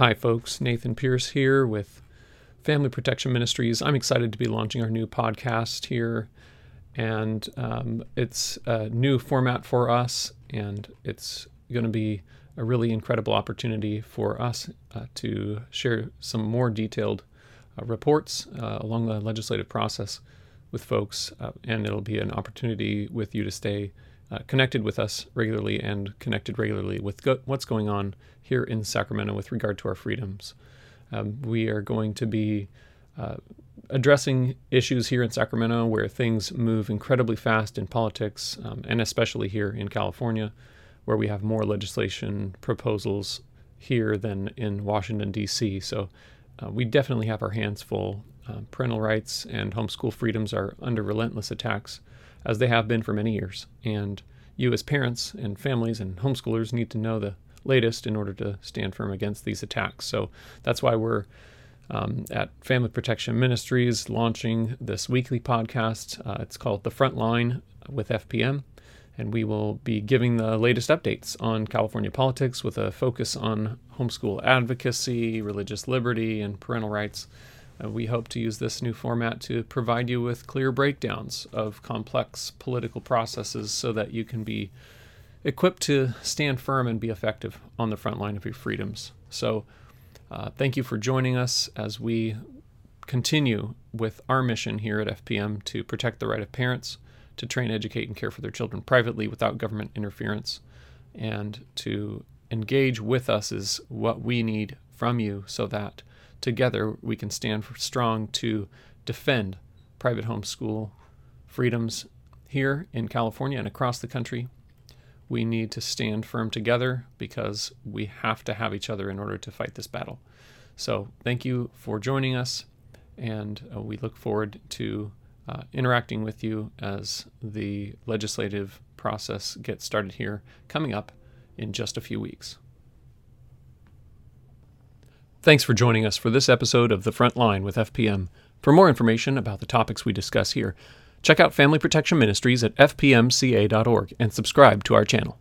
Hi, folks. Nathan Pierce here with Family Protection Ministries. I'm excited to be launching our new podcast here, and um, it's a new format for us, and it's going to be a really incredible opportunity for us uh, to share some more detailed uh, reports uh, along the legislative process with folks, uh, and it'll be an opportunity with you to stay uh, connected with us regularly and connected regularly with go- what's going on here in Sacramento with regard to our freedoms. Um, we are going to be uh, addressing issues here in Sacramento where things move incredibly fast in politics, um, and especially here in California, where we have more legislation proposals here than in Washington, D.C. So uh, we definitely have our hands full. Uh, parental rights and homeschool freedoms are under relentless attacks as they have been for many years. And you, as parents and families and homeschoolers, need to know the latest in order to stand firm against these attacks. So that's why we're um, at Family Protection Ministries launching this weekly podcast. Uh, it's called The Front Line with FPM. And we will be giving the latest updates on California politics with a focus on homeschool advocacy, religious liberty, and parental rights. Uh, we hope to use this new format to provide you with clear breakdowns of complex political processes so that you can be equipped to stand firm and be effective on the front line of your freedoms. So, uh, thank you for joining us as we continue with our mission here at FPM to protect the right of parents to train, educate, and care for their children privately without government interference, and to engage with us is what we need from you so that together we can stand strong to defend private homeschool freedoms here in California and across the country. We need to stand firm together because we have to have each other in order to fight this battle. So, thank you for joining us, and uh, we look forward to uh, interacting with you as the legislative process gets started here coming up in just a few weeks. Thanks for joining us for this episode of The Front Line with FPM. For more information about the topics we discuss here, check out Family Protection Ministries at fpmca.org and subscribe to our channel.